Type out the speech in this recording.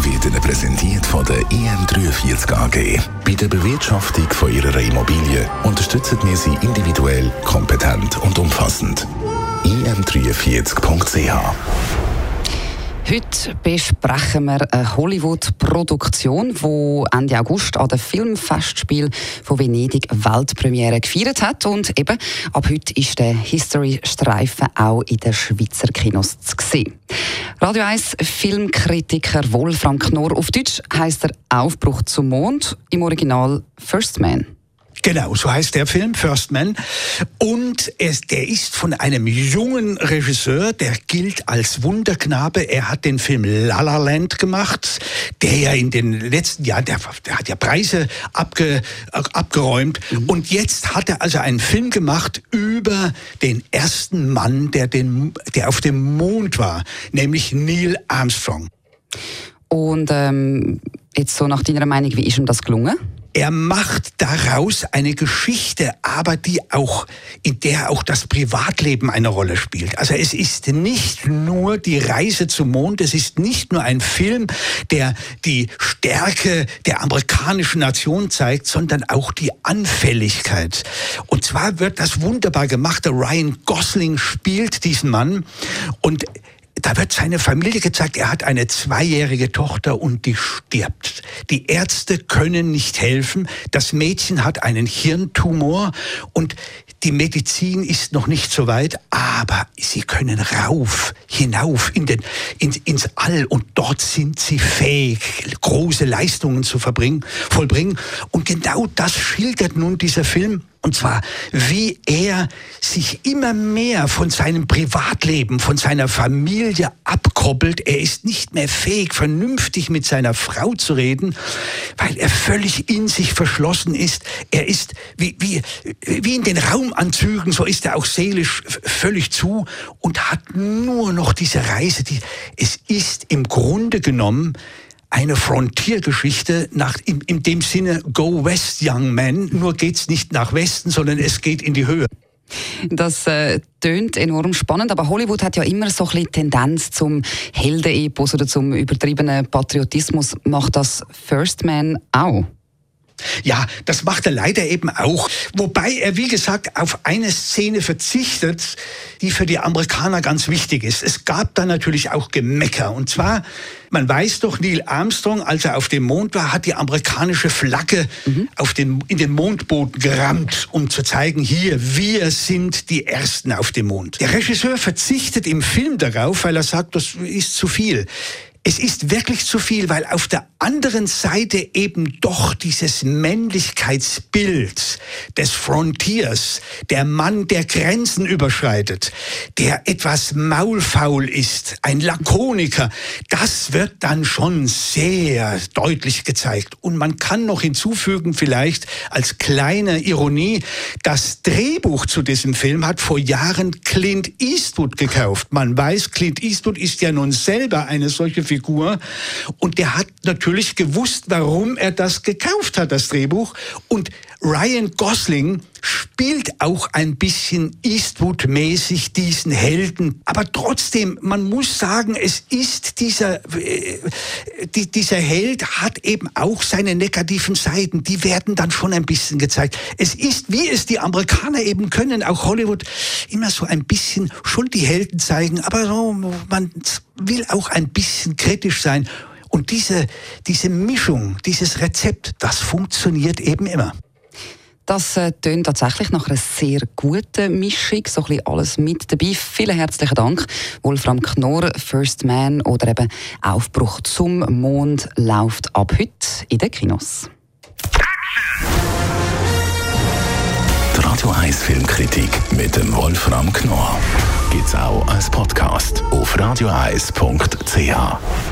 wird Ihnen präsentiert von der IM43 AG. Bei der Bewirtschaftung von Ihrer Immobilie unterstützen wir Sie individuell, kompetent und umfassend. im43.ch Heute besprechen wir eine Hollywood-Produktion, die Ende August an den Filmfestspiel von Venedig Weltpremiere gefeiert hat. Und eben, ab heute ist der History-Streifen auch in den Schweizer Kinos zu sehen. Radio 1 Filmkritiker Wolfram Knorr. Auf Deutsch heißt er Aufbruch zum Mond, im Original First Man. Genau, so heißt der Film, First Man. Und es, der ist von einem jungen Regisseur, der gilt als Wunderknabe. Er hat den Film La La Land gemacht, der ja in den letzten Jahren, der, der hat ja Preise abge, abgeräumt. Mhm. Und jetzt hat er also einen Film gemacht über den ersten Mann, der, den, der auf dem Mond war, nämlich Neil Armstrong. Und ähm, jetzt so nach deiner Meinung, wie ist ihm das gelungen? Er macht daraus eine Geschichte, aber die auch, in der auch das Privatleben eine Rolle spielt. Also es ist nicht nur die Reise zum Mond, es ist nicht nur ein Film, der die Stärke der amerikanischen Nation zeigt, sondern auch die Anfälligkeit. Und zwar wird das wunderbar gemacht. Ryan Gosling spielt diesen Mann und da wird seine Familie gezeigt, er hat eine zweijährige Tochter und die stirbt. Die Ärzte können nicht helfen. Das Mädchen hat einen Hirntumor und die Medizin ist noch nicht so weit, aber sie können rauf, hinauf in den, in, ins All und dort sind sie fähig, große Leistungen zu verbringen, vollbringen. Und genau das schildert nun dieser Film. Und zwar, wie er sich immer mehr von seinem Privatleben, von seiner Familie abkoppelt. Er ist nicht mehr fähig, vernünftig mit seiner Frau zu reden, weil er völlig in sich verschlossen ist. Er ist wie, wie, wie in den Raumanzügen, so ist er auch seelisch völlig zu und hat nur noch diese Reise. Die, es ist im Grunde genommen eine Frontiergeschichte nach, in, in dem Sinne Go West Young Man, nur geht's nicht nach Westen, sondern es geht in die Höhe. Das äh, tönt enorm spannend, aber Hollywood hat ja immer so ein Tendenz zum Heldenepos oder zum übertriebenen Patriotismus. Macht das First Man auch? Ja, das macht er leider eben auch. Wobei er, wie gesagt, auf eine Szene verzichtet, die für die Amerikaner ganz wichtig ist. Es gab da natürlich auch Gemecker. Und zwar, man weiß doch, Neil Armstrong, als er auf dem Mond war, hat die amerikanische Flagge mhm. auf den, in den Mondboden gerammt, um zu zeigen, hier, wir sind die Ersten auf dem Mond. Der Regisseur verzichtet im Film darauf, weil er sagt, das ist zu viel. Es ist wirklich zu viel, weil auf der anderen Seite eben doch dieses Männlichkeitsbild des Frontiers, der Mann, der Grenzen überschreitet, der etwas maulfaul ist, ein Lakoniker, das wird dann schon sehr deutlich gezeigt. Und man kann noch hinzufügen, vielleicht als kleine Ironie, das Drehbuch zu diesem Film hat vor Jahren Clint Eastwood gekauft. Man weiß, Clint Eastwood ist ja nun selber eine solche Figur und der hat natürlich gewusst, warum er das gekauft hat, das Drehbuch. Und Ryan Gosling spielt auch ein bisschen Eastwood-mäßig diesen Helden. Aber trotzdem, man muss sagen, es ist dieser, äh, die, dieser Held hat eben auch seine negativen Seiten. Die werden dann schon ein bisschen gezeigt. Es ist, wie es die Amerikaner eben können, auch Hollywood, immer so ein bisschen schon die Helden zeigen. Aber so, man will auch ein bisschen kritisch sein. Und diese, diese Mischung, dieses Rezept, das funktioniert eben immer. Das äh, tönt tatsächlich nach einer sehr guten Mischung, so ein alles mit dabei. Vielen herzlichen Dank, Wolfram Knorr, First Man oder eben Aufbruch zum Mond läuft ab heute in den Kinos. Die Radio 1 Filmkritik mit dem Wolfram Knorr gibt es auch als Podcast auf radioeis.ch.